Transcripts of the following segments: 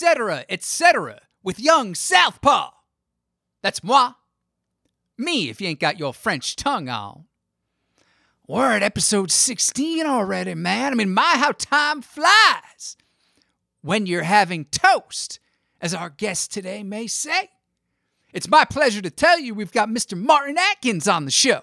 etc. etc. with young Southpaw. That's moi. Me, if you ain't got your French tongue on. We're at episode 16 already, man. I mean, my, how time flies when you're having toast, as our guest today may say. It's my pleasure to tell you we've got Mr. Martin Atkins on the show.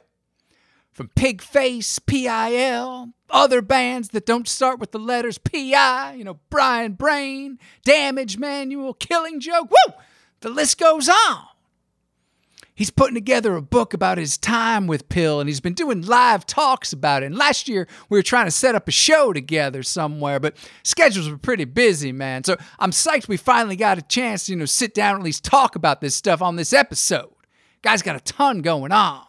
From Pigface, PIL, other bands that don't start with the letters PI, you know, Brian Brain, Damage Manual, Killing Joke, woo! The list goes on. He's putting together a book about his time with PIL and he's been doing live talks about it. And last year we were trying to set up a show together somewhere, but schedules were pretty busy, man. So I'm psyched we finally got a chance to, you know, sit down and at least talk about this stuff on this episode. Guy's got a ton going on.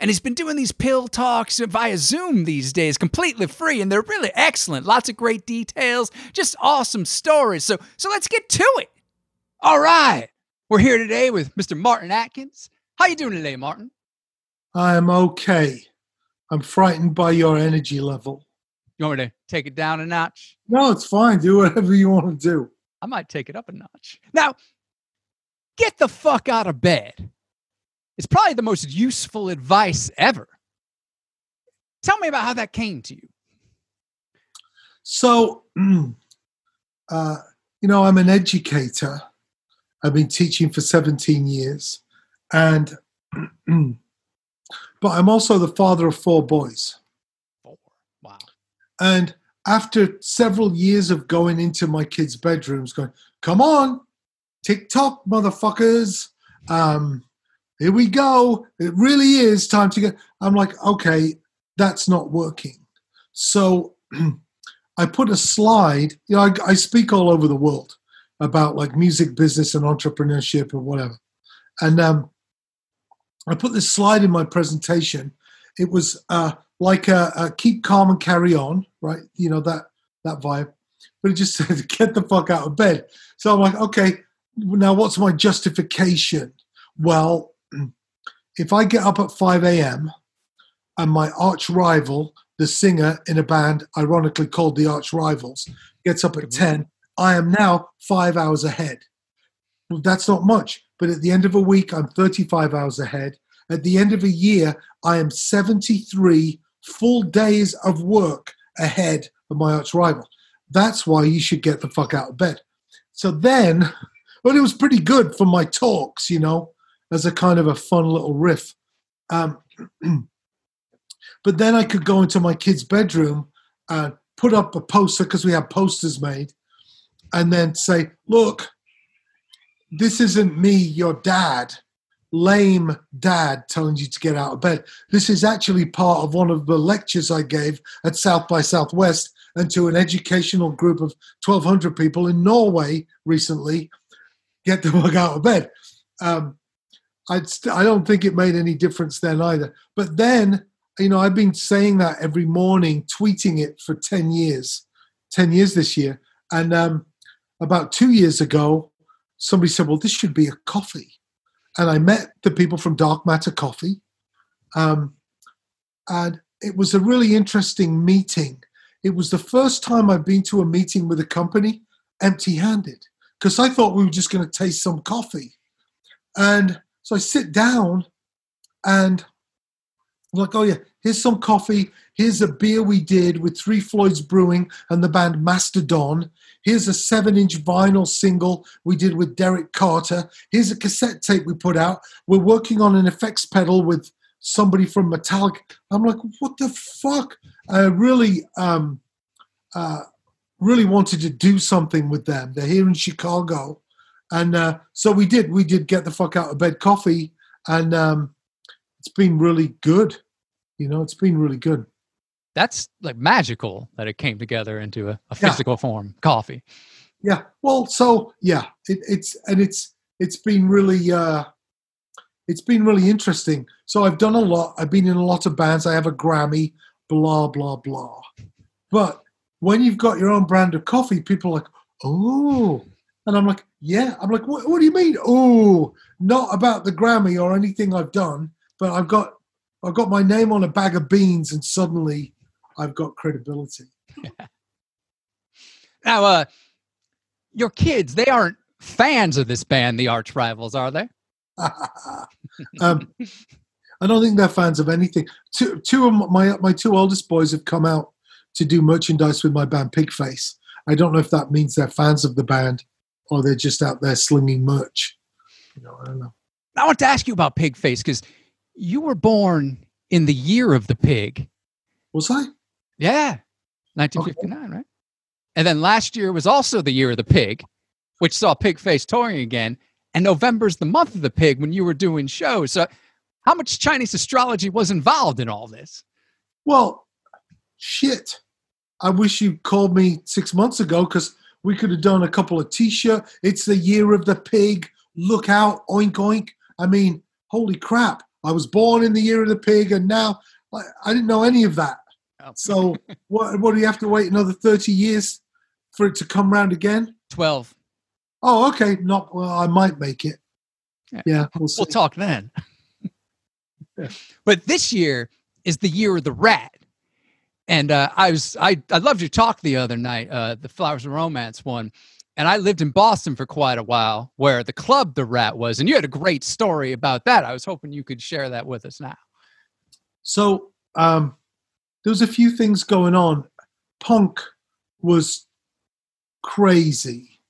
And he's been doing these PIL talks via Zoom these days, completely free, and they're really excellent. Lots of great details, just awesome stories. So, so let's get to it. All right. We're here today with Mr. Martin Atkins. How you doing today, Martin? I'm okay. I'm frightened by your energy level. You want me to take it down a notch? No, it's fine. Do whatever you want to do. I might take it up a notch. Now, get the fuck out of bed. It's probably the most useful advice ever. Tell me about how that came to you. So, uh, you know, I'm an educator I've been teaching for 17 years. And, but I'm also the father of four boys. Four. Wow. And after several years of going into my kids' bedrooms, going, come on, TikTok, motherfuckers. Um, here we go. It really is time to get. I'm like, okay, that's not working. So I put a slide. You know, I, I speak all over the world about like music business and entrepreneurship or whatever. And um, I put this slide in my presentation. It was uh, like a, a, keep calm and carry on, right? You know that that vibe. But it just said get the fuck out of bed. So I'm like, okay, now what's my justification? Well, if I get up at 5 a.m. and my arch rival, the singer in a band ironically called the Arch Rivals, gets up at mm-hmm. 10 I am now five hours ahead. Well, that's not much, but at the end of a week, I'm 35 hours ahead. At the end of a year, I am 73 full days of work ahead of my arch rival. That's why you should get the fuck out of bed. So then, well, it was pretty good for my talks, you know, as a kind of a fun little riff. Um, but then I could go into my kid's bedroom and put up a poster because we have posters made and then say, look, this isn't me, your dad, lame dad telling you to get out of bed. This is actually part of one of the lectures I gave at South by Southwest and to an educational group of 1,200 people in Norway recently. Get the fuck out of bed. Um, I'd st- I don't think it made any difference then either. But then, you know, I've been saying that every morning, tweeting it for 10 years, 10 years this year. And um, about two years ago, somebody said, Well, this should be a coffee. And I met the people from Dark Matter Coffee. Um, and it was a really interesting meeting. It was the first time I've been to a meeting with a company empty handed because I thought we were just going to taste some coffee. And so I sit down and I'm like, oh, yeah, here's some coffee. Here's a beer we did with Three Floyds Brewing and the band Mastodon. Here's a seven inch vinyl single we did with Derek Carter. Here's a cassette tape we put out. We're working on an effects pedal with somebody from Metallica. I'm like, what the fuck? I really, um, uh, really wanted to do something with them. They're here in Chicago. And uh, so we did. We did get the fuck out of bed coffee. And um, it's been really good. You know, it's been really good that's like magical that it came together into a, a physical yeah. form coffee yeah well so yeah it, it's and it's it's been really uh it's been really interesting so i've done a lot i've been in a lot of bands i have a grammy blah blah blah but when you've got your own brand of coffee people are like oh and i'm like yeah i'm like what, what do you mean oh not about the grammy or anything i've done but i've got i've got my name on a bag of beans and suddenly I've got credibility. now, uh, your kids, they aren't fans of this band, the Arch Rivals, are they? um, I don't think they're fans of anything. Two, two of my my two oldest boys have come out to do merchandise with my band Pigface. I don't know if that means they're fans of the band or they're just out there slinging merch. You know, I don't know. I want to ask you about Pigface because you were born in the year of the pig. Was I? Yeah, 1959, okay. right? And then last year was also the year of the pig, which saw Pigface touring again. And November's the month of the pig when you were doing shows. So, how much Chinese astrology was involved in all this? Well, shit. I wish you called me six months ago because we could have done a couple of t-shirt. It's the year of the pig. Look out, oink oink. I mean, holy crap! I was born in the year of the pig, and now I, I didn't know any of that. Oh. So, what? What do you have to wait another thirty years for it to come round again? Twelve. Oh, okay. Not well. I might make it. Yeah, yeah we'll, we'll talk then. yeah. But this year is the year of the rat. And uh, I was I I loved your talk the other night, uh, the Flowers of Romance one. And I lived in Boston for quite a while, where the club the Rat was, and you had a great story about that. I was hoping you could share that with us now. So um, there was a few things going on. Punk was crazy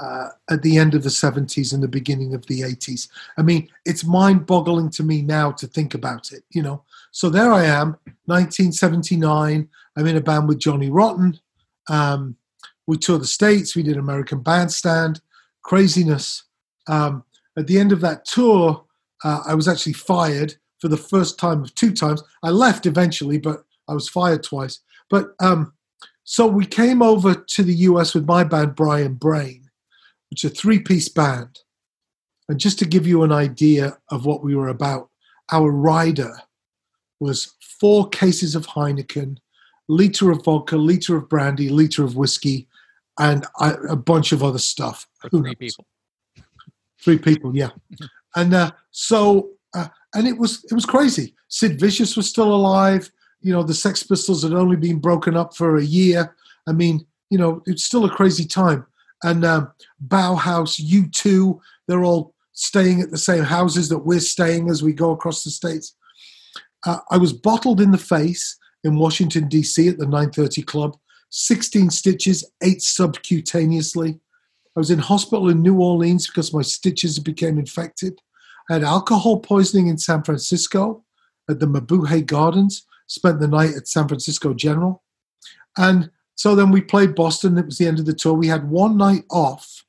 uh, at the end of the 70s and the beginning of the 80s. I mean, it's mind boggling to me now to think about it, you know. So there I am, 1979. I'm in a band with Johnny Rotten. Um, we toured the States, we did American Bandstand, craziness. Um, at the end of that tour, uh, I was actually fired for the first time of two times. I left eventually, but I was fired twice. But um, so we came over to the US with my band, Brian Brain, which is a three piece band. And just to give you an idea of what we were about, our rider was four cases of Heineken, liter of vodka, liter of brandy, liter of whiskey, and I, a bunch of other stuff. For three people. Three people, yeah. and uh, so, uh, and it was it was crazy. Sid Vicious was still alive. You know, the Sex Pistols had only been broken up for a year. I mean, you know, it's still a crazy time. And um, Bauhaus, U2, they're all staying at the same houses that we're staying as we go across the states. Uh, I was bottled in the face in Washington D.C. at the 930 Club 16 stitches, eight subcutaneously. I was in hospital in New Orleans because my stitches became infected. I had alcohol poisoning in San Francisco at the Mabuhay Gardens, spent the night at San Francisco General. And so then we played Boston. It was the end of the tour. We had one night off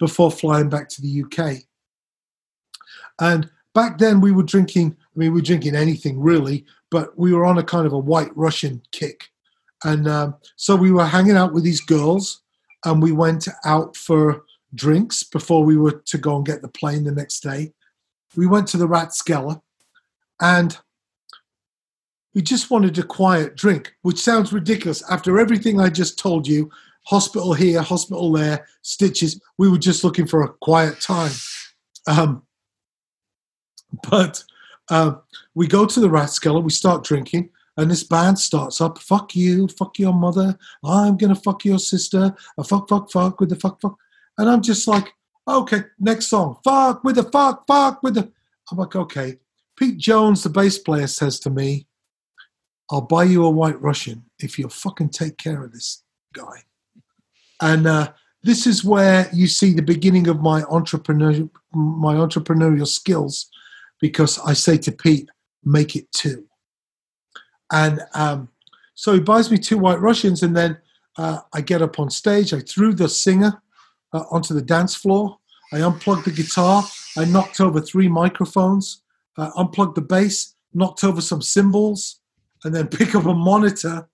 before flying back to the UK. And back then we were drinking, I mean, we were drinking anything really, but we were on a kind of a white Russian kick. And um, so we were hanging out with these girls, and we went out for drinks before we were to go and get the plane the next day. We went to the Rathskeller, and we just wanted a quiet drink, which sounds ridiculous after everything I just told you hospital here, hospital there, stitches. We were just looking for a quiet time. Um, but uh, we go to the Rathskeller, we start drinking, and this band starts up, fuck you, fuck your mother, I'm gonna fuck your sister, a fuck, fuck, fuck with the fuck, fuck. And I'm just like, okay, next song, fuck with the fuck, fuck with the. I'm like, okay. Pete Jones, the bass player, says to me, I'll buy you a white Russian if you'll fucking take care of this guy. And uh, this is where you see the beginning of my entrepreneur, my entrepreneurial skills, because I say to Pete, make it two. And um, so he buys me two white Russians, and then uh, I get up on stage. I threw the singer uh, onto the dance floor. I unplugged the guitar. I knocked over three microphones, uh, unplugged the bass, knocked over some cymbals, and then pick up a monitor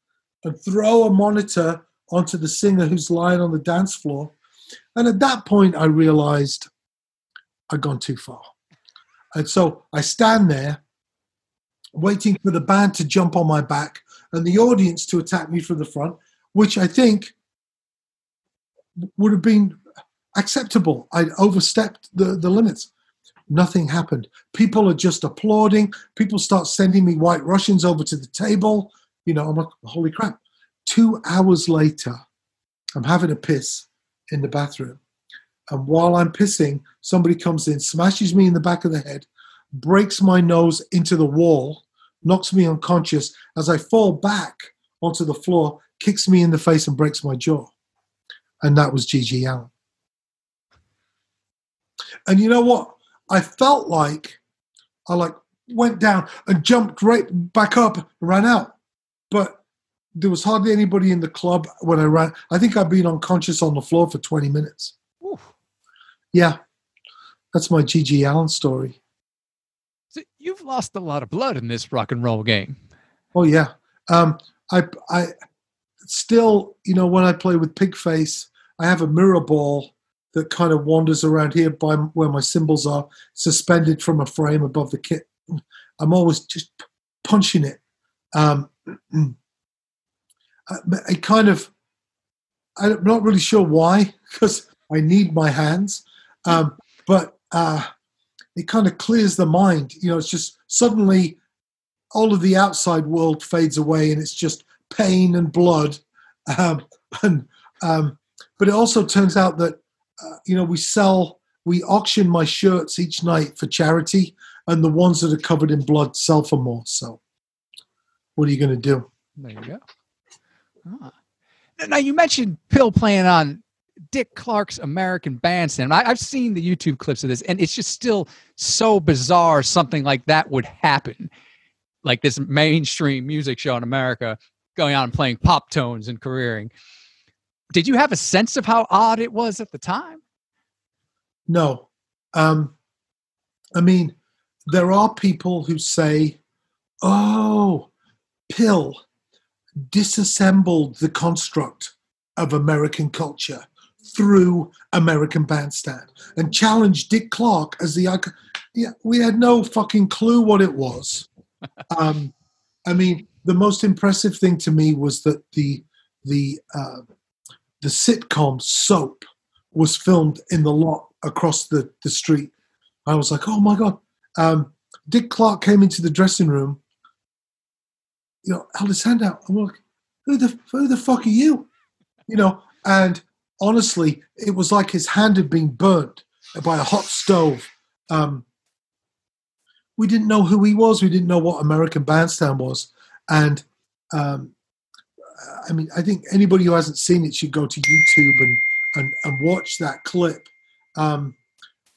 and throw a monitor onto the singer who's lying on the dance floor. And at that point, I realized I'd gone too far. And so I stand there waiting for the band to jump on my back and the audience to attack me from the front, which I think would have been acceptable. I'd overstepped the, the limits. Nothing happened. People are just applauding. People start sending me white Russians over to the table. You know, I'm like, holy crap. Two hours later, I'm having a piss in the bathroom. And while I'm pissing, somebody comes in, smashes me in the back of the head, breaks my nose into the wall, knocks me unconscious. As I fall back onto the floor, kicks me in the face and breaks my jaw. And that was GG Allin. And you know what? I felt like I like went down and jumped right back up and ran out. But there was hardly anybody in the club when I ran. I think I'd been unconscious on the floor for 20 minutes. Yeah. That's my GG Allin story. So you've lost a lot of blood in this rock and roll game. Oh yeah. Um, I I still, you know, when I play with Pigface, I have a mirror ball that kind of wanders around here by where my cymbals are, suspended from a frame above the kit. I'm always just punching it. Um, I, kind of, I'm not really sure why, because I need my hands, um, but uh, it kind of clears the mind. You know, it's just suddenly all of the outside world fades away, and it's just pain and blood. Um, and um, but it also turns out that uh, you know we sell, we auction my shirts each night for charity, and the ones that are covered in blood sell for more. So, what are you going to do? There you go. Ah. Now you mentioned PIL playing on Dick Clark's American Bandstand. I, have seen the YouTube clips of this, and it's just still so bizarre. Something like that would happen, like this mainstream music show in America, going out and playing Poptones and careering. Did you have a sense of how odd it was at the time? No, um, I mean, there are people who say, "Oh, PIL." disassembled the construct of American culture through American Bandstand and challenged Dick Clark as the icon. Yeah, we had no fucking clue what it was. Um, I mean, the most impressive thing to me was that the the uh, the sitcom Soap was filmed in the lot across the, the street. I was like, oh my god. Um, Dick Clark came into the dressing room you know, held his hand out. I'm like, who the who the fuck are you? You know, and honestly, it was like his hand had been burnt by a hot stove. Um, we didn't know who he was. We didn't know what American Bandstand was, and um, I mean, I think anybody who hasn't seen it should go to YouTube and and, and watch that clip. Um,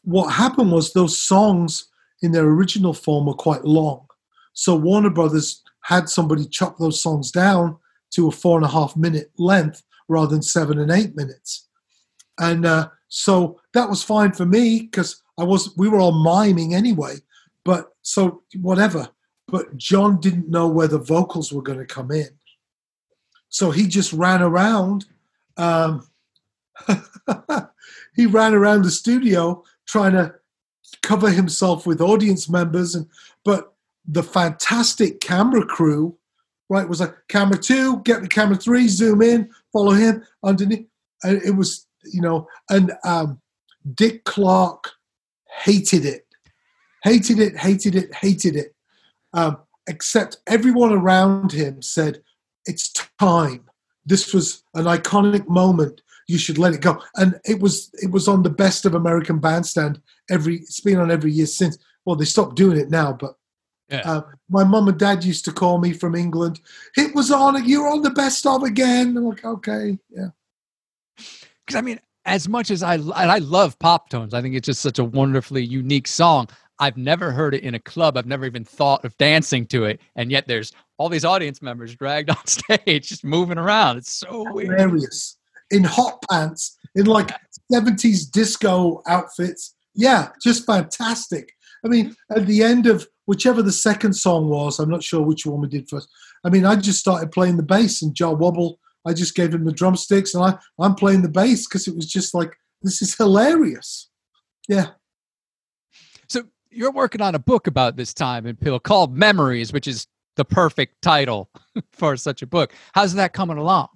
what happened was those songs in their original form were quite long, so Warner Brothers had somebody chop those songs down to a four and a half minute length rather than seven and eight minutes. And uh, so that was fine for me because I was we were all miming anyway. But so whatever. But John didn't know where the vocals were going to come in, so he just ran around. Um, he ran around the studio trying to cover himself with audience members and but the fantastic camera crew, right, was like camera two, get the camera three, zoom in, follow him underneath. And it was, you know, and um, Dick Clark hated it, hated it, hated it, hated it. Um, except everyone around him said, "It's time. This was an iconic moment. You should let it go." And it was it was on the best of American Bandstand. Every it's been on every year since. Well, they stopped doing it now, but yeah. Uh, my mum and dad used to call me from England. It was on. You're on the best of again. I'm like, okay, yeah. Because I mean, as much as I and I love Poptones, I think it's just such a wonderfully unique song. I've never heard it in a club. I've never even thought of dancing to it, and yet there's all these audience members dragged on stage, just moving around. It's so weird. Hilarious in hot pants, in like 70s disco outfits. Yeah, just fantastic. I mean, at the end of whichever the second song was, I'm not sure which one we did first. I mean, I just started playing the bass, and Jah Wobble, I just gave him the drumsticks, and I, I'm playing the bass because it was just like, this is hilarious. Yeah. So you're working on a book about this time in PIL called Memories, which is the perfect title for such a book. How's that coming along?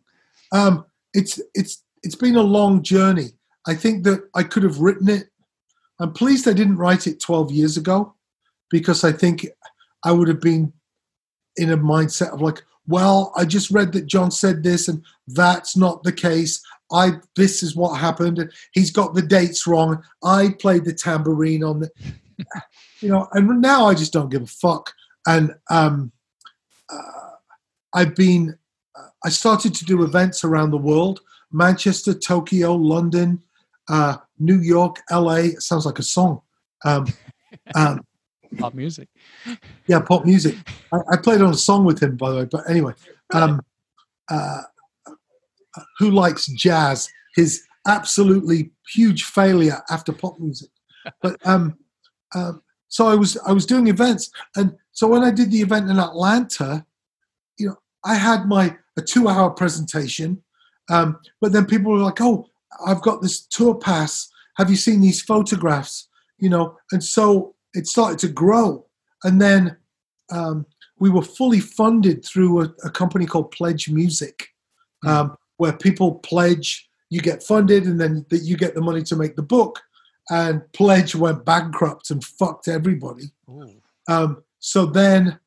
Um, it's it's it's been a long journey. I think that I could have written it. I'm pleased I didn't write it 12 years ago because I think I would have been in a mindset of like, well, I just read that John said this and that's not the case. I this is what happened. He's got the dates wrong. I played the tambourine on the, you know, and now I just don't give a fuck. And um, uh, I've been, I started to do events around the world: Manchester, Tokyo, London, uh, New York, L.A. It sounds like a song. Um, um, pop music. Yeah, pop music. I, I, played on a song with him, by the way. But anyway, um, uh, who likes jazz? His absolutely huge failure after pop music. But um, um, so I was I was doing events, and so when I did the event in Atlanta, you know, I had my a two hour presentation, um, but then people were like, "Oh, I've got this tour pass. Have you seen these photographs?" You know, and so it started to grow, and then um, we were fully funded through a, a company called Pledge Music, hmm. um, where people pledge, you get funded, and then that you get the money to make the book. And Pledge went bankrupt and fucked everybody. Um, so then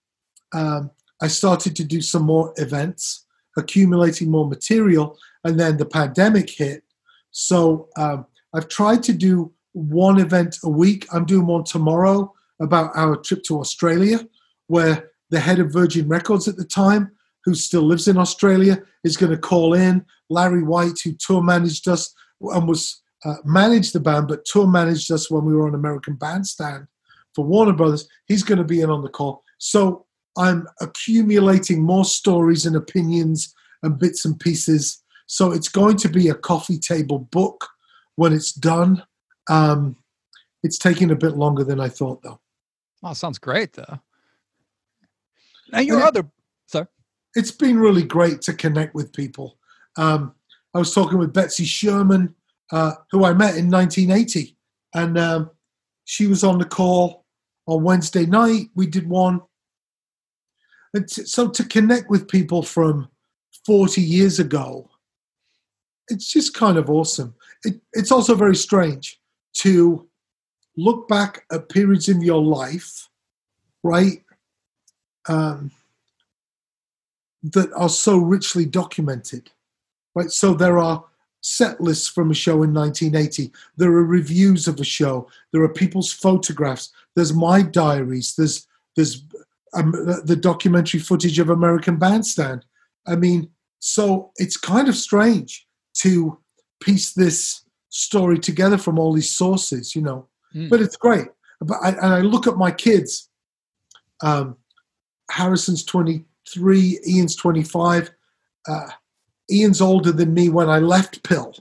um, I started to do some more events, accumulating more material, and then the pandemic hit. So um, I've tried to do one event a week. I'm doing one tomorrow about our trip to Australia, where the head of Virgin Records at the time, who still lives in Australia, is going to call in. Larry White, who tour managed us and was uh, managed the band, but tour managed us when we were on American Bandstand for Warner Brothers, he's going to be in on the call. So I'm accumulating more stories and opinions and bits and pieces. So it's going to be a coffee table book when it's done. Um, it's taking a bit longer than I thought, though. Oh, sounds great, though. Now your other, sir. It's been really great to connect with people. Um, I was talking with Betsy Sherman, uh, who I met in 1980, and um, she was on the call on Wednesday night. We did one. And t- so to connect with people from 40 years ago, it's just kind of awesome. It, it's also very strange to look back at periods in your life, right, um, that are so richly documented, right? So there are set lists from a show in 1980. There are reviews of a show. There are people's photographs. There's my diaries. There's there's um, the documentary footage of American Bandstand. I mean, so it's kind of strange to piece this story together from all these sources, you know. Mm. But it's great. But I, and I look at my kids. Um, Harrison's 23, Ian's 25. Uh, Ian's older than me when I left PIL,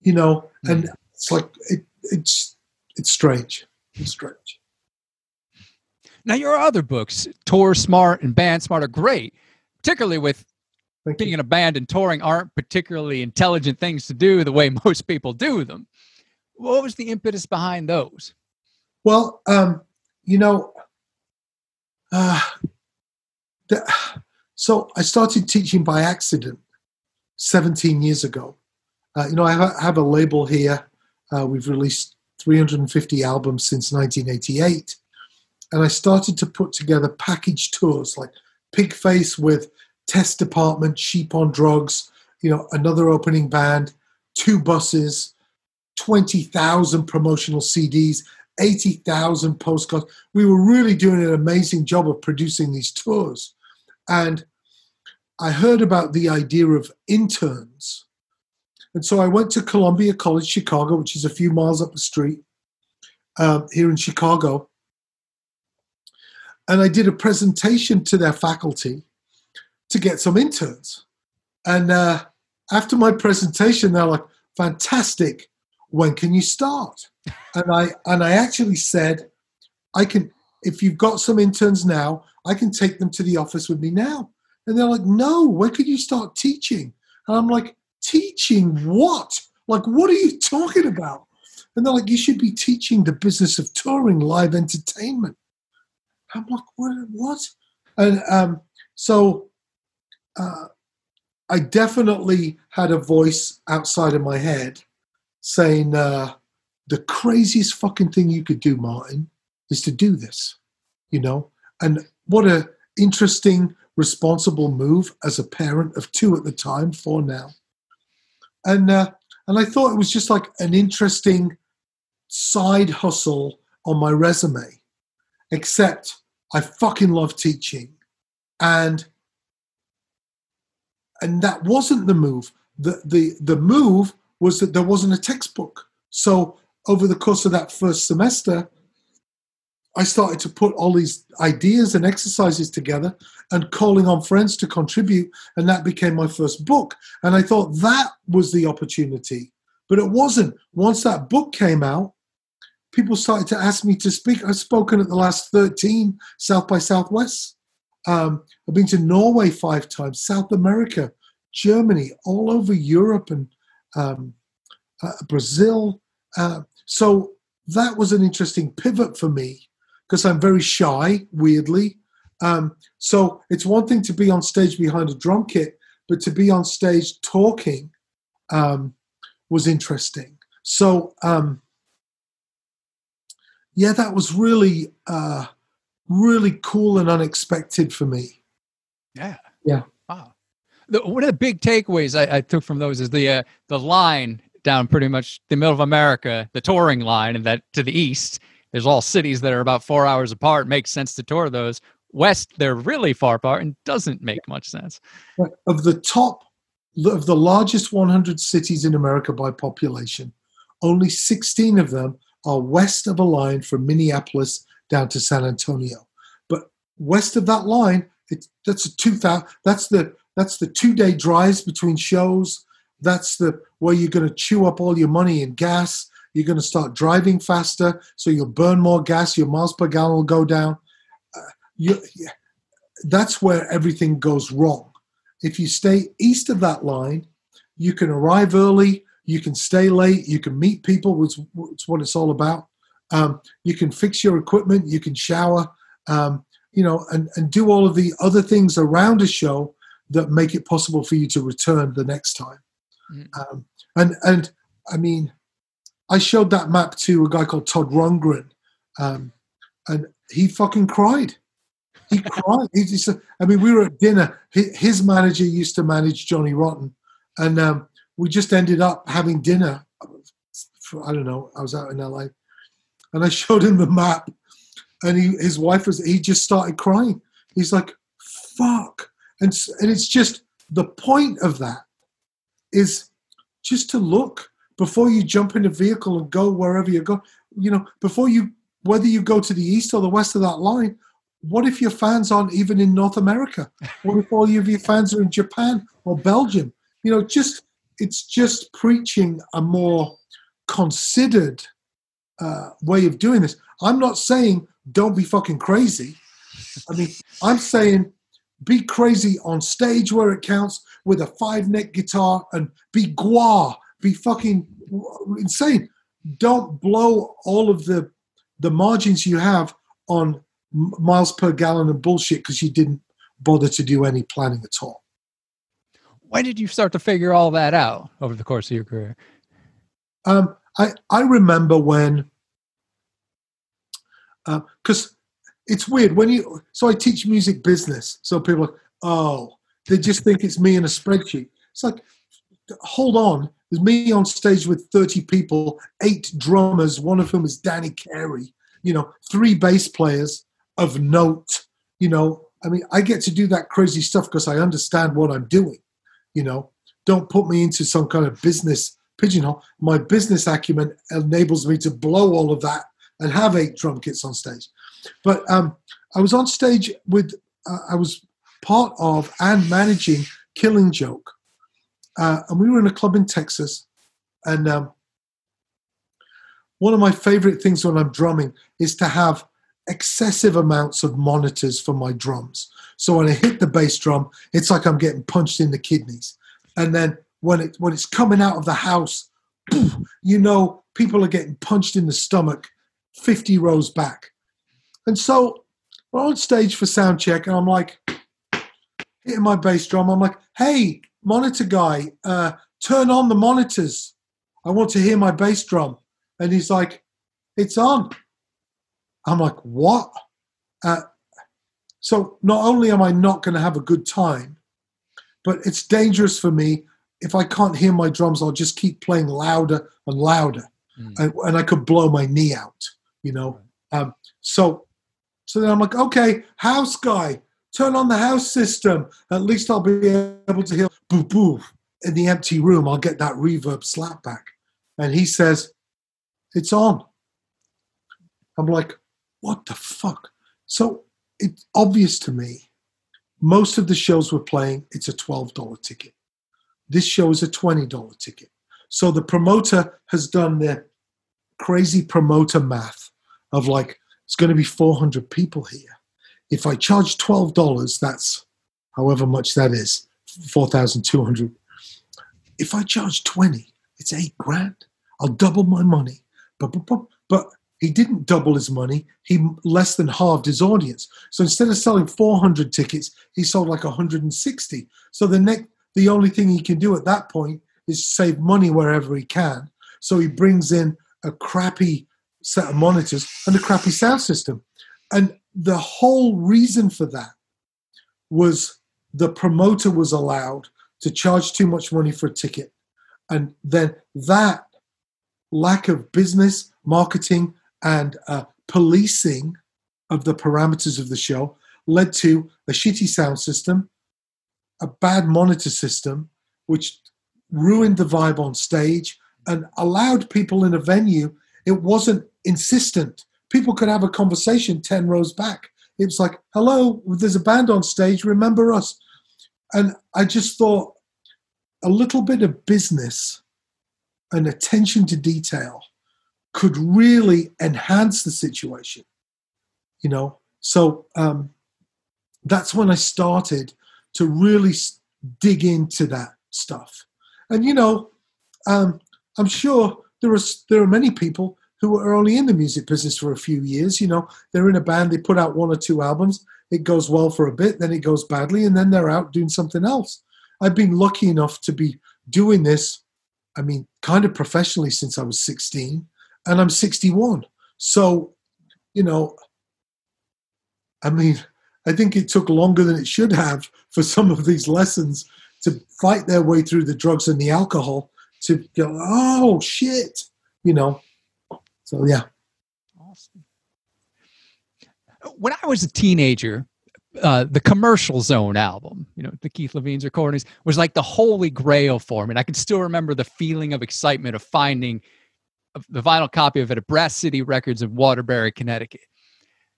you know, mm. and it's like it, it's it's strange. It's strange. Now your other books, Tour Smart and Band Smart, are great, particularly with being in a band and touring aren't particularly intelligent things to do the way most people do them. What was the impetus behind those? Well, um, you know, uh, the, so I started teaching by accident 17 years ago. Uh, you know, I have, I have, a label here. Uh, we've released 350 albums since 1988. And I started to put together package tours like Pigface with Test Department, Sheep on Drugs, you know, another opening band, two buses, 20,000 promotional CDs, 80,000 postcards. We were really doing an amazing job of producing these tours. And I heard about the idea of interns. And so I went to Columbia College Chicago, which is a few miles up the street uh, here in Chicago. And I did a presentation to their faculty to get some interns. And uh, after my presentation, they're like, fantastic. When can you start? and I and I actually said, I can if you've got some interns now, I can take them to the office with me now. And they're like, no, when could you start teaching? And I'm like, teaching what? Like, what are you talking about? And they're like, you should be teaching the business of touring, live entertainment. I'm like, what? What? And um, so uh, I definitely had a voice outside of my head saying, uh, the craziest fucking thing you could do, Martin, is to do this, you know? And what a interesting, responsible move as a parent of two at the time, four now. and uh, and I thought it was just like an interesting side hustle on my resume. Except I fucking love teaching, and and that wasn't the move. The the the move was that there wasn't a textbook. So over the course of that first semester, I started to put all these ideas and exercises together and calling on friends to contribute. And that became my first book. And I thought that was the opportunity. But it wasn't. Once that book came out, people started to ask me to speak. I've spoken at the last 13 South by Southwest. Um, I've been to Norway five times, South America, Germany, all over Europe and um, uh, Brazil. Uh, so that was an interesting pivot for me because I'm very shy, weirdly. Um, so it's one thing to be on stage behind a drum kit, but to be on stage talking um, was interesting. So um, yeah, that was really, uh, really cool and unexpected for me. Yeah. Yeah. Wow. The, one of the big takeaways I, I took from those is the uh, the line down pretty much the middle of America, the touring line, and that to the east there's all cities that are about four hours apart. Makes sense to tour those. West, they're really far apart and doesn't make much sense. Of the top, of the largest 100 cities in America by population, only 16 of them are west of a line from Minneapolis down to San Antonio. But west of that line, it's, that's a two thousand. That's the that's the two day drives between shows. That's the where you're going to chew up all your money in gas. You're going to start driving faster, so you'll burn more gas. Your miles per gallon will go down. Uh, you, that's where everything goes wrong. If you stay east of that line, you can arrive early. You can stay late. You can meet people. It's, it's what it's all about. Um, you can fix your equipment. You can shower. Um, you know, and, and do all of the other things around a show that make it possible for you to return the next time. Mm-hmm. Um, and and I mean, I showed that map to a guy called Todd Rundgren, um, and he fucking cried. He cried. He just, I mean, we were at dinner. His manager used to manage Johnny Rotten, and um, we just ended up having dinner. For, I don't know. I was out in LA, and I showed him the map, and he, his wife was. He just started crying. He's like, "Fuck," and and it's just the point of that is just to look before you jump in a vehicle and go wherever you go, you know, before you, whether you go to the east or the west of that line, what if your fans aren't even in North America? What if all of your fans are in Japan or Belgium? You know, just it's just preaching a more considered uh, way of doing this. I'm not saying don't be fucking crazy. I mean, I'm saying be crazy on stage where it counts with a five neck guitar and be gua be fucking insane. Don't blow all of the the margins you have on miles per gallon of bullshit because you didn't bother to do any planning at all. When did you start to figure all that out over the course of your career? Um, I I remember when because uh, it's weird when you so I teach music business, so people are, oh they just think it's me in a spreadsheet. It's like hold on, there's me on stage with 30 people, eight drummers, one of whom is Danny Carey, you know, three bass players of note. You know, I mean, I get to do that crazy stuff because I understand what I'm doing. You know, don't put me into some kind of business pigeonhole. My business acumen enables me to blow all of that and have eight drum kits on stage. But um, I was on stage with, uh, I was part of and managing Killing Joke, uh, and we were in a club in Texas, and um, one of my favorite things when I'm drumming is to have excessive amounts of monitors for my drums. So when I hit the bass drum, it's like I'm getting punched in the kidneys. And then when it when it's coming out of the house, you know people are getting punched in the stomach 50 rows back. And so we're on stage for sound check, and I'm like hitting my bass drum. I'm like, hey, monitor guy, uh, turn on the monitors. I want to hear my bass drum. And he's like, it's on. I'm like, what? Uh, so not only am I not going to have a good time, but it's dangerous for me if I can't hear my drums, I'll just keep playing louder and louder, Mm. and, and I could blow my knee out. You know, um, so so then I'm like, okay, house guy, turn on the house system. At least I'll be able to hear boo boo in the empty room. I'll get that reverb slap back. And he says, it's on. I'm like, what the fuck? So it's obvious to me. Most of the shows we're playing, it's a $12 ticket. This show is a $20 ticket. So the promoter has done the crazy promoter math of like, it's going to be 400 people here. If I charge $12, that's however much that is, 4,200. If I charge 20, it's eight grand. I'll double my money. But, but, but, but he didn't double his money. He less than halved his audience. So instead of selling 400 tickets, he sold like 160. So the next, the only thing he can do at that point is save money wherever he can. So he brings in a crappy set of monitors and a crappy sound system. And the whole reason for that was the promoter was allowed to charge too much money for a ticket. And then that lack of business, marketing, and uh, policing of the parameters of the show led to a shitty sound system, a bad monitor system, which ruined the vibe on stage and allowed people in a venue. It wasn't insistent. People could have a conversation 10 rows back. It was like, hello, there's a band on stage, remember us. And I just thought a little bit of business and attention to detail could really enhance the situation you know so um, that's when i started to really dig into that stuff. And you know um, i'm sure there are there are many people who are only in the music business for a few years you know. They're in a band they put out one or two albums it goes well for a bit then it goes badly and then they're out doing something else. I've been lucky enough to be doing this i mean kind of professionally since i was 16 and i'm 61 so you know i mean i think it took longer than it should have for some of these lessons to fight their way through the drugs and the alcohol to go oh shit you know so yeah Awesome. When I was a teenager, uh, the Commercial Zone album, you know, the Keith Levene's recordings, was like the holy grail for me. And I can still remember the feeling of excitement of finding the vinyl copy of it at Brass City Records in Waterbury, Connecticut.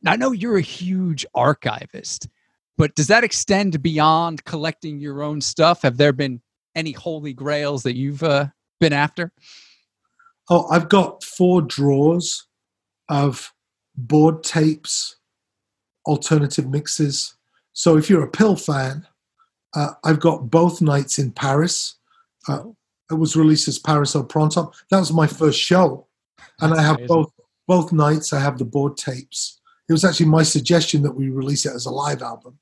Now, I know you're a huge archivist, but does that extend beyond collecting your own stuff? Have there been any holy grails that you've uh, been after? Oh, I've got four drawers of board tapes, alternative mixes. So if you're a PIL fan, uh, I've got both nights in Paris. Uh, it was released as Paris au Printemps. That was my first show, and I have amazing. both both nights. I have the board tapes. It was actually my suggestion that we release it as a live album.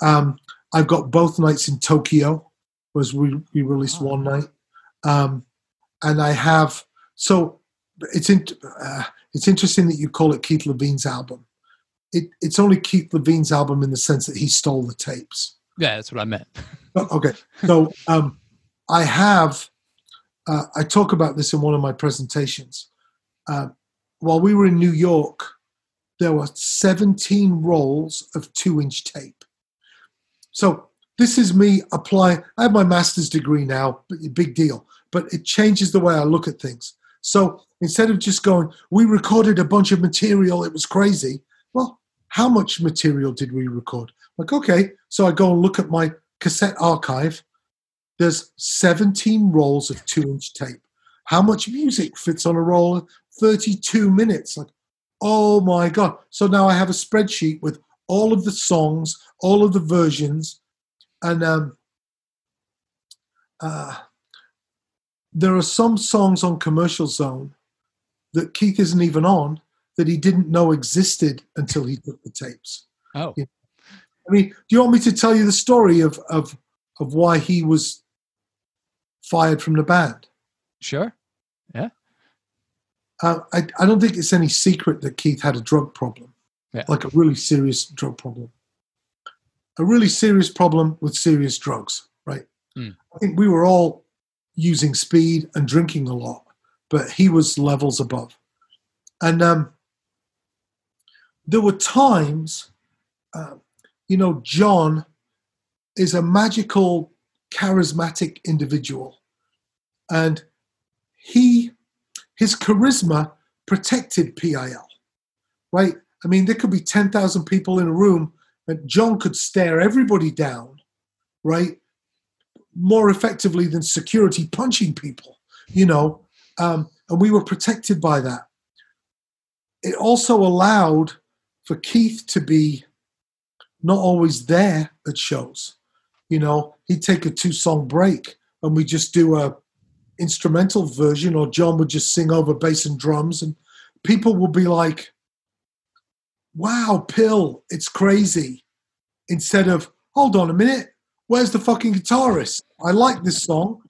Um, I've got both nights in Tokyo, was we, we released Wow. one night, um, and I have so it's in, uh, it's interesting that you call it Keith Levene's album. It, it's only Keith Levene's album in the sense that he stole the tapes. Yeah, that's what I meant. Oh, Okay, so um, I have. Uh, I talk about this in one of my presentations. Uh, while we were in New York, there were 17 rolls of two-inch tape. So this is me applying. I have my master's degree now, big deal. But it changes the way I look at things. So instead of just going, we recorded a bunch of material, it was crazy. Well, how much material did we record? Like, okay, so I go and look at my cassette archive. There's 17 rolls of two inch tape. How much music fits on a roll? 32 minutes. Like, oh my God. So now I have a spreadsheet with all of the songs, all of the versions, and um, uh, there are some songs on Commercial Zone that Keith isn't even on that he didn't know existed until he took the tapes. Oh, Yeah. I mean, do you want me to tell you the story of of of why he was fired from the band? sure. Uh, I I don't think it's any secret that Keith had a drug problem, Yeah. like a really serious drug problem, a really serious problem with serious drugs, right? Hmm. I think we were all using speed and drinking a lot, but he was levels above. And um, there were times, uh, you know, John is a magical, charismatic individual, and he, his charisma protected PIL, right? I mean, there could be ten thousand people in a room, and John could stare everybody down, right? More effectively than security punching people, you know, um, and we were protected by that. It also allowed for Keith to be not always there at shows. You know, he'd take a two song break and we just do a instrumental version, or John would just sing over bass and drums, and people would be like, "Wow, PIL, it's crazy," instead of "Hold on a minute, where's the fucking guitarist? I like this song,"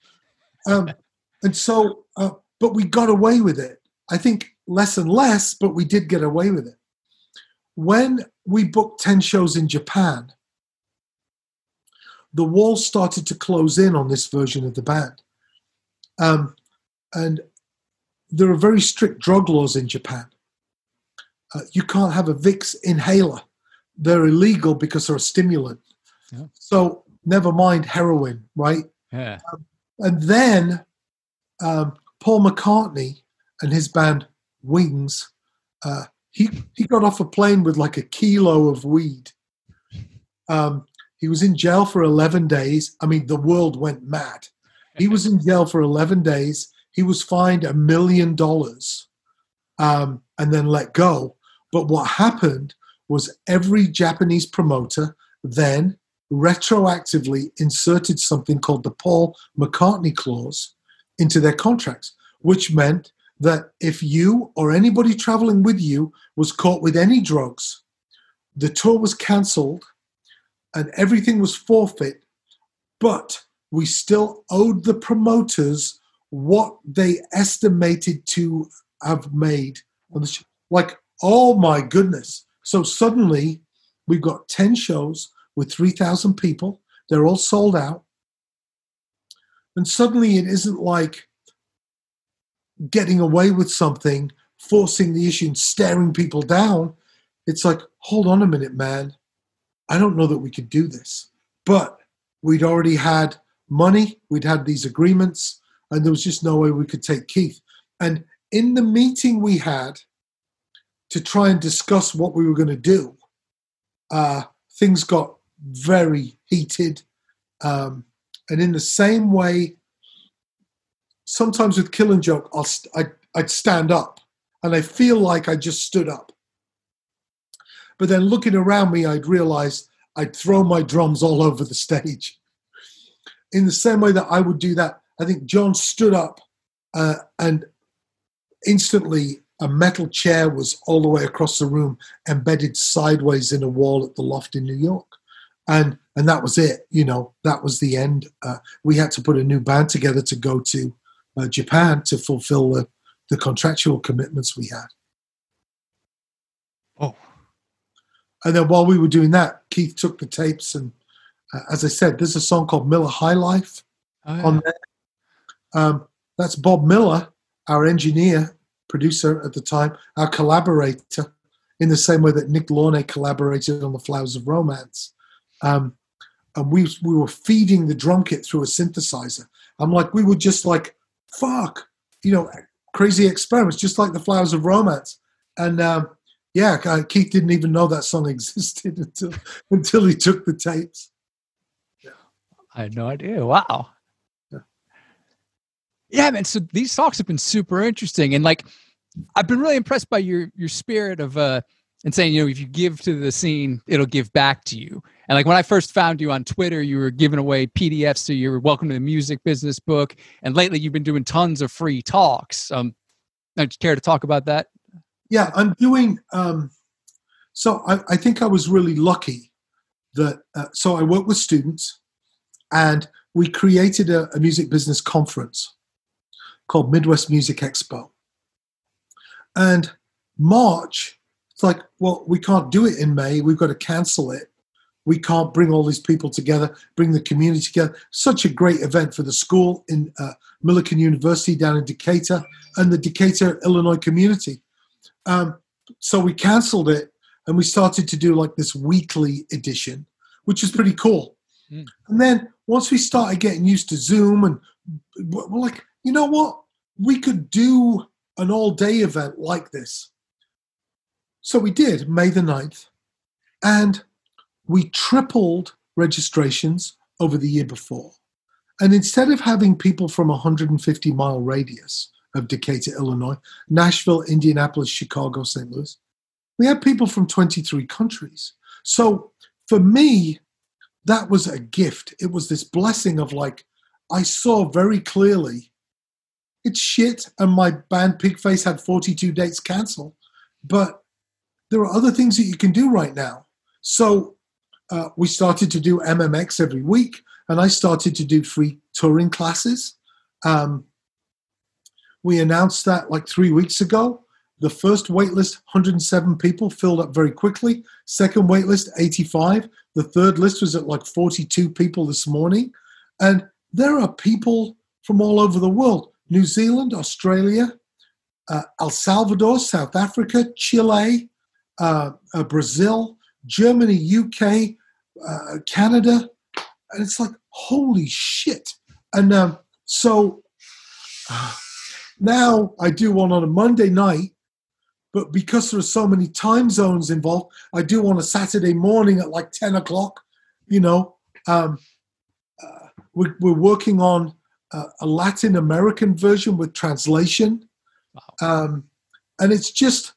um, and so, uh, but we got away with it. I think less and less, but we did get away with it when we booked 10 shows in Japan, the walls started to close in on this version of the band. Um, and there are very strict drug laws in Japan. Uh, you can't have a Vicks inhaler. They're illegal because they're a stimulant. Yeah. So never mind heroin, right? Yeah. Um, and then um, Paul McCartney and his band Wings uh, he he got off a plane with like a kilo of weed. Um, he was in jail for 11 days. I mean, the world went mad. He was in jail for 11 days. He was fined a million dollars um, and then let go. But what happened was every Japanese promoter then retroactively inserted something called the Paul McCartney clause into their contracts, which meant that if you or anybody traveling with you was caught with any drugs, the tour was cancelled and everything was forfeit, but we still owed the promoters what they estimated to have made. on the show. Like, oh my goodness. So suddenly we've got 10 shows with 3,000 people. They're all sold out. And suddenly it isn't like getting away with something, forcing the issue and staring people down. It's like, hold on a minute, man. I don't know that we could do this. But we'd already had money, we'd had these agreements, and there was just no way we could take Keith. And in the meeting we had to try and discuss what we were going to do, uh, things got very heated. Um, and in the same way sometimes with Killing Joke, I'll st- I'd, I'd stand up and I feel like I just stood up. But then looking around me, I'd realize I'd throw my drums all over the stage. In the same way that I would do that, I think John stood up uh, and instantly a metal chair was all the way across the room, embedded sideways in a wall at the loft in New York. And and that was it. You know, that was the end. Uh, we had to put a new band together to go to uh, Japan to fulfill the, the contractual commitments we had. Oh. And then while we were doing that, Keith took the tapes, and as I said, there's a song called Miller High Life Oh, yeah. on there. Um, that's Bob Miller, our engineer, producer at the time, our collaborator, in the same way that Nick Launay collaborated on The Flowers of Romance. Um, and we we were feeding the drum kit through a synthesizer. I'm like, we were just like, fuck, you know, crazy experiments, just like The Flowers of Romance. And um, yeah, uh, Keith didn't even know that song existed until until he took the tapes. I had no idea. Wow. Yeah. Yeah, man. So these talks have been super interesting, and like, I've been really impressed by your your spirit of uh, and saying, you know, if you give to the scene, it'll give back to you. And like when I first found you on Twitter, you were giving away PDFs to your Welcome to the Music Business book, and lately you've been doing tons of free talks. Um, you care to talk about that? Yeah, I'm doing. Um, so I, I think I was really lucky that. Uh, so I work with students, and we created a, a music business conference called Midwest Music Expo. And March, it's like, well, we can't do it in May. We've got to cancel it. we can't bring all these people together, bring the community together. Such a great event for the school in uh, Millikin University down in Decatur and the Decatur, Illinois community. Um, so we canceled it and we started to do like this weekly edition, which is pretty cool. Mm. And then once we started getting used to Zoom and we're like, you know what? We could do an all day event like this. So we did May the 9th. And we tripled registrations over the year before. And instead of having people from a 150 mile radius of Decatur, Illinois, Nashville, Indianapolis, Chicago, St. Louis, we had people from 23 countries. So for me, that was a gift. It was this blessing of like, I saw very clearly it's shit, and my band Pigface had 42 dates canceled. But there are other things that you can do right now. So uh, we started to do MMX every week, and I started to do free touring classes. Um, we announced that like three weeks ago. The first waitlist, 107 people, filled up very quickly. Second waitlist, 85. The third list was at like 42 people this morning. And there are people from all over the world New Zealand, Australia, uh, El Salvador, South Africa, Chile, uh, uh, Brazil, Germany, UK, uh, Canada, and it's like holy shit. And um, so now I do one on a Monday night, but because there are so many time zones involved, I do on a Saturday morning at like ten o'clock. You know, um, uh, we're, we're, working on a Latin American version with translation, wow. um, and it's just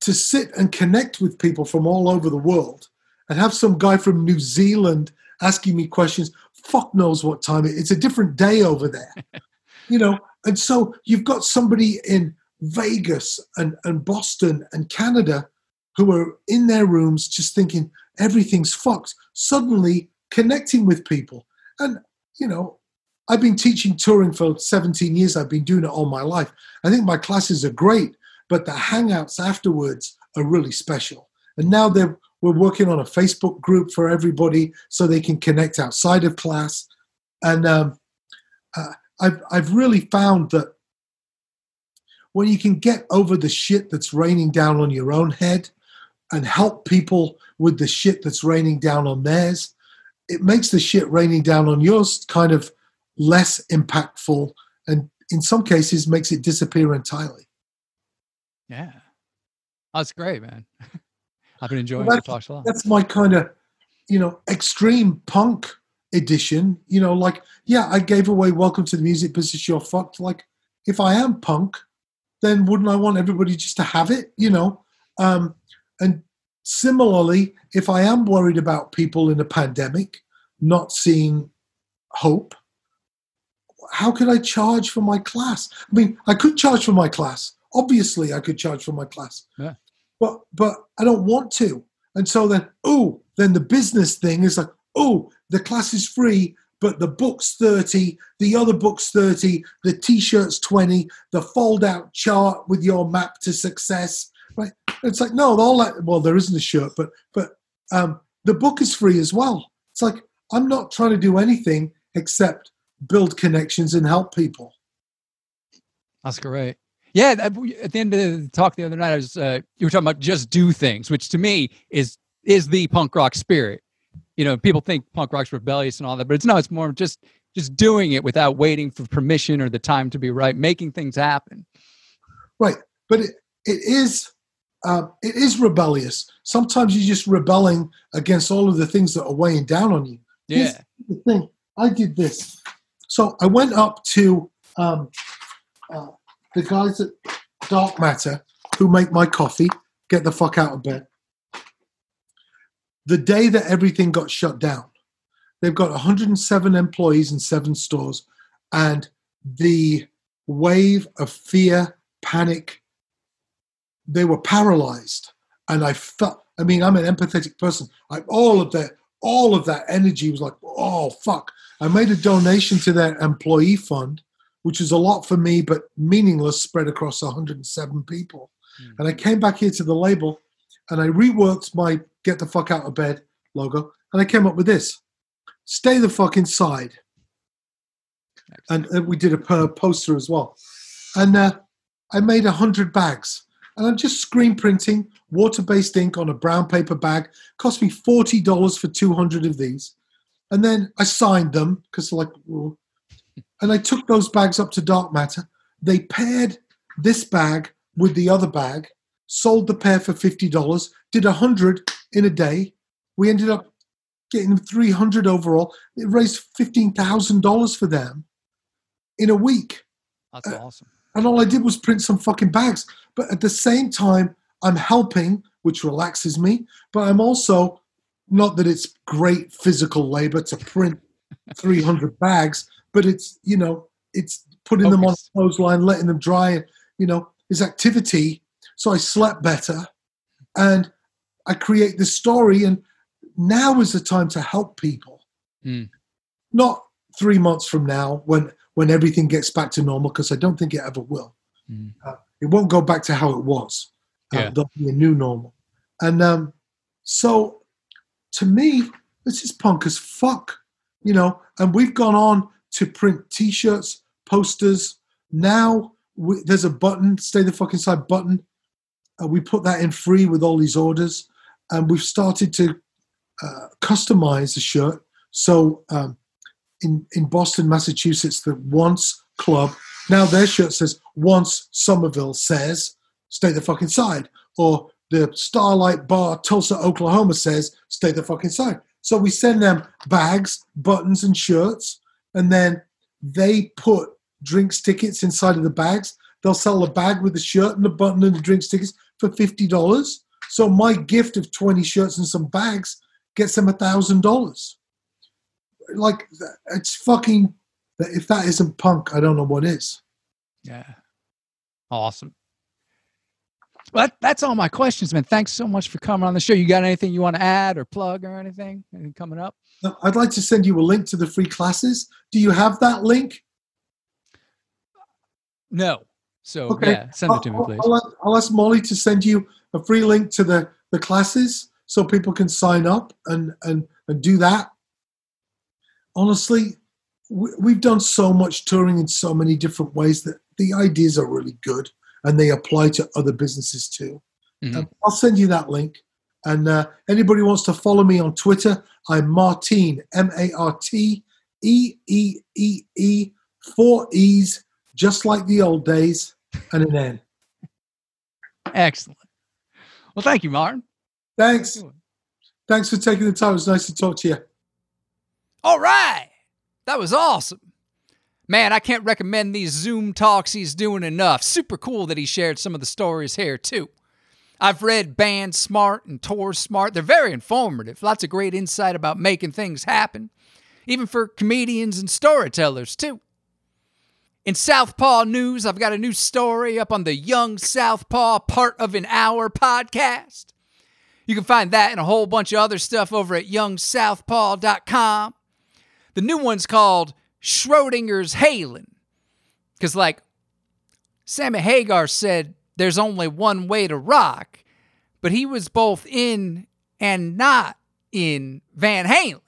to sit and connect with people from all over the world and have some guy from New Zealand asking me questions. Fuck knows what time it, it's a different day over there, you know. And so you've got somebody in Vegas and, and Boston and Canada who are in their rooms just thinking everything's fucked, suddenly connecting with people. And, you know, I've been teaching touring for 17 years. I've been doing it all my life. I think my classes are great but the hangouts afterwards are really special. And now they're, we're working on a Facebook group for everybody so they can connect outside of class. And um, uh, I've, I've really found that when you can get over the shit that's raining down on your own head and help people with the shit that's raining down on theirs, it makes the shit raining down on yours kind of less impactful and in some cases makes it disappear entirely. Yeah. Oh, that's great, man. I've been enjoying well, that's, a lot. That's my kind of, you know, extreme punk edition. You know, like, yeah, I gave away Welcome to the Music Business, You're Fucked. Like, if I am punk, then wouldn't I want everybody just to have it, you know? Um, and similarly, if I am worried about people in a pandemic not seeing hope, how could I charge for my class? I mean, I could charge for my class, Obviously, I could charge for my class, yeah. but but I don't want to. And so then, oh, then the business thing is like, oh, the class is free, but the book's 30, the other book's 30, the t-shirt's 20, the fold-out chart with your map to success. Right? It's like, no, all that well, there isn't a shirt, but but um, the book is free as well. It's like I'm not trying to do anything except build connections and help people. That's great. Yeah, at the end of the talk the other night, I was uh, you were talking about just do things, which to me is is the punk rock spirit. You know, people think punk rock's rebellious and all that, but it's no, it's more just just doing it without waiting for permission or the time to be right, making things happen. Right, but it, it is uh, it is rebellious. Sometimes you're just rebelling against all of the things that are weighing down on you. Yeah. Here's the thing, I did this. So I went up to um, uh, the guys at Dark Matter who make my coffee get the fuck out of bed. The day that everything got shut down, they've got 107 employees in seven stores, and the wave of fear, panic, they were paralyzed. And I felt, I mean, I'm an empathetic person. I, all of that, all of that energy was like, oh fuck. I made a donation to their employee fund which is a lot for me, but meaningless spread across 107 people. Mm. And I came back here to the label and I reworked my get the fuck out of bed logo. And I came up with this stay the fuck inside. And, and we did a per poster as well. And uh, I made a hundred bags. And I'm just screen printing water-based ink on a brown paper bag. Cost me forty dollars for two hundred of these, and then I signed them because like, and I took those bags up to Dark Matter. They paired this bag with the other bag, sold the pair for fifty dollars, did a hundred in a day. We ended up getting three hundred overall. It raised fifteen thousand dollars for them in a week. That's uh, awesome. And all I did was print some fucking bags. But at the same time, I'm helping, which relaxes me. But I'm also not that it's great physical labor to print 300 bags, but it's you know it's putting Focus. them on a clothesline, letting them dry, and you know is activity. So I slept better, and I create this story, and now is the time to help people. Mm. Not three months from now when when everything gets back to normal, because I don't think it ever will. Mm. Uh, it won't go back to how it was. Uh, yeah. There'll be a new normal. And um, so to me, this is punk as fuck, you know. And we've gone on to print T-shirts, posters. Now we, there's a button, stay the fucking side button. Uh, we put that in free with all these orders, and we've started to uh, customize the shirt. So um, in in Boston, Massachusetts, the Once Club now their shirt says once Somerville says stay the fucking side, or the Starlite Bar Tulsa, Oklahoma says stay the fucking side. So we send them bags, buttons, and shirts, and then they put drinks tickets inside of the bags. They'll sell the bag with the shirt and the button and the drinks tickets for fifty dollars. So my gift of twenty shirts and some bags gets them a thousand dollars. Like it's fucking if that isn't punk, I don't know what is. Yeah. Awesome. Well, that, that's all my questions, man. Thanks so much for coming on the show. You got anything you want to add or plug or anything? Anything coming up? I'd like to send you a link to the free classes. Do you have that link? No. So okay. yeah, send it to me, please. I'll, I'll ask Molly to send you a free link to the, the classes so people can sign up and, and, and do that. Honestly, we've done so much touring in so many different ways that the ideas are really good and they apply to other businesses too. Mm-hmm. I'll send you that link. And uh, anybody wants to follow me on Twitter, I'm Martine, M A R T E E E E, four E's, just like the old days, and an N. Excellent. Well, thank you, Martin. Thanks. Thanks for taking the time. It was nice to talk to you. All right. That was awesome. Man, I can't recommend these Zoom talks he's doing enough. Super cool that he shared some of the stories here, too. I've read Band Smart and Tour Smart. They're very informative. Lots of great insight about making things happen, even for comedians and storytellers, too. In Southpaw News, I've got a new story up on the Young Southpaw Part of an Hour podcast. You can find that and a whole bunch of other stuff over at youngsouthpaw.com. The new one's called Schrodinger's Halen. Because, like, Sammy Hagar said, there's only one way to rock, but he was both in and not in Van Halen.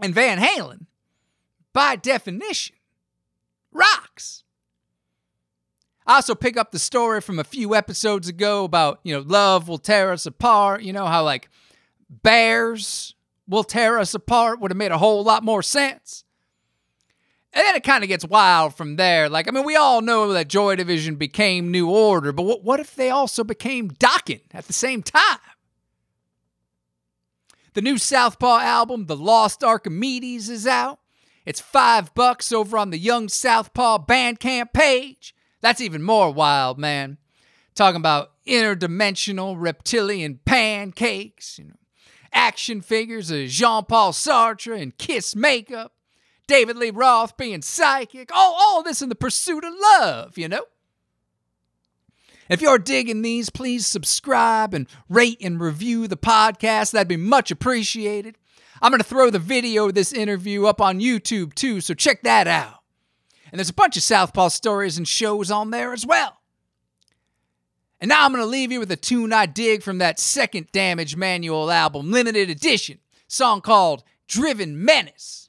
And Van Halen, by definition, rocks. I also pick up the story from a few episodes ago about, you know, love will tear us apart. You know, how like bears will tear us apart would have made a whole lot more sense. And then it kind of gets wild from there. Like, I mean, we all know that Joy Division became New Order, but what, what if they also became Dokken at the same time? The new Southpaw album, The Lost Archimedes, is out. It's five bucks over on the Young Southpaw Bandcamp page. That's even more wild, man. Talking about interdimensional reptilian pancakes, you know, action figures of Jean Paul Sartre and Kiss makeup, David Lee Roth being psychic, all, all this in the pursuit of love, you know? If you're digging these, please subscribe and rate and review the podcast. That'd be much appreciated. I'm going to throw the video of this interview up on YouTube too, so check that out. And there's a bunch of Southpaw stories and shows on there as well. And now I'm going to leave you with a tune I dig from that second Damage Manual album, limited edition, song called Driven Menace.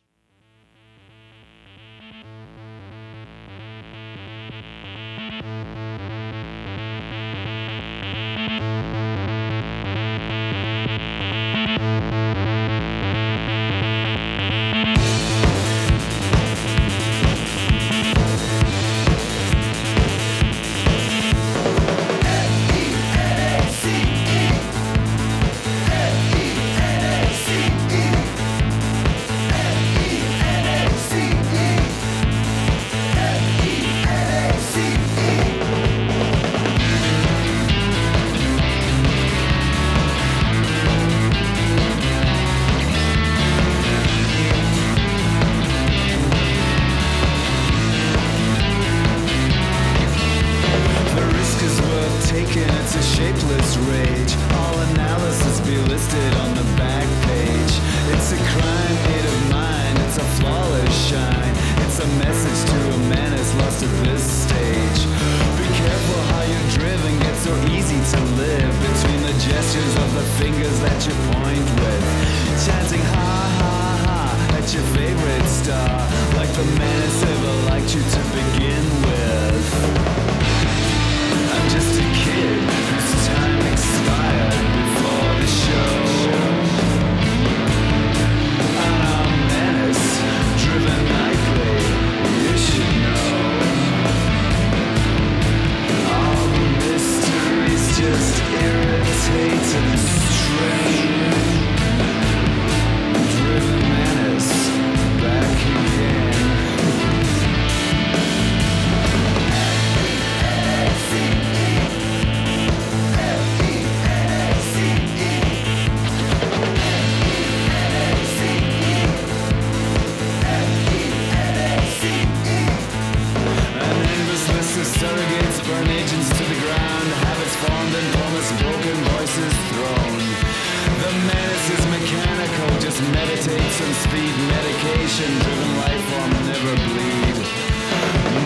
Addiction driven life will never bleed.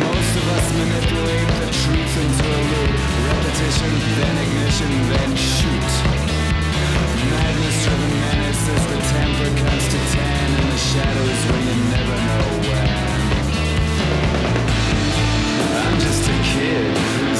Most of us manipulate the truth into a loop. Repetition, then ignition, then shoot. Madness driven menace as the temper comes to tan In the shadows where you never know when. I'm just a kid.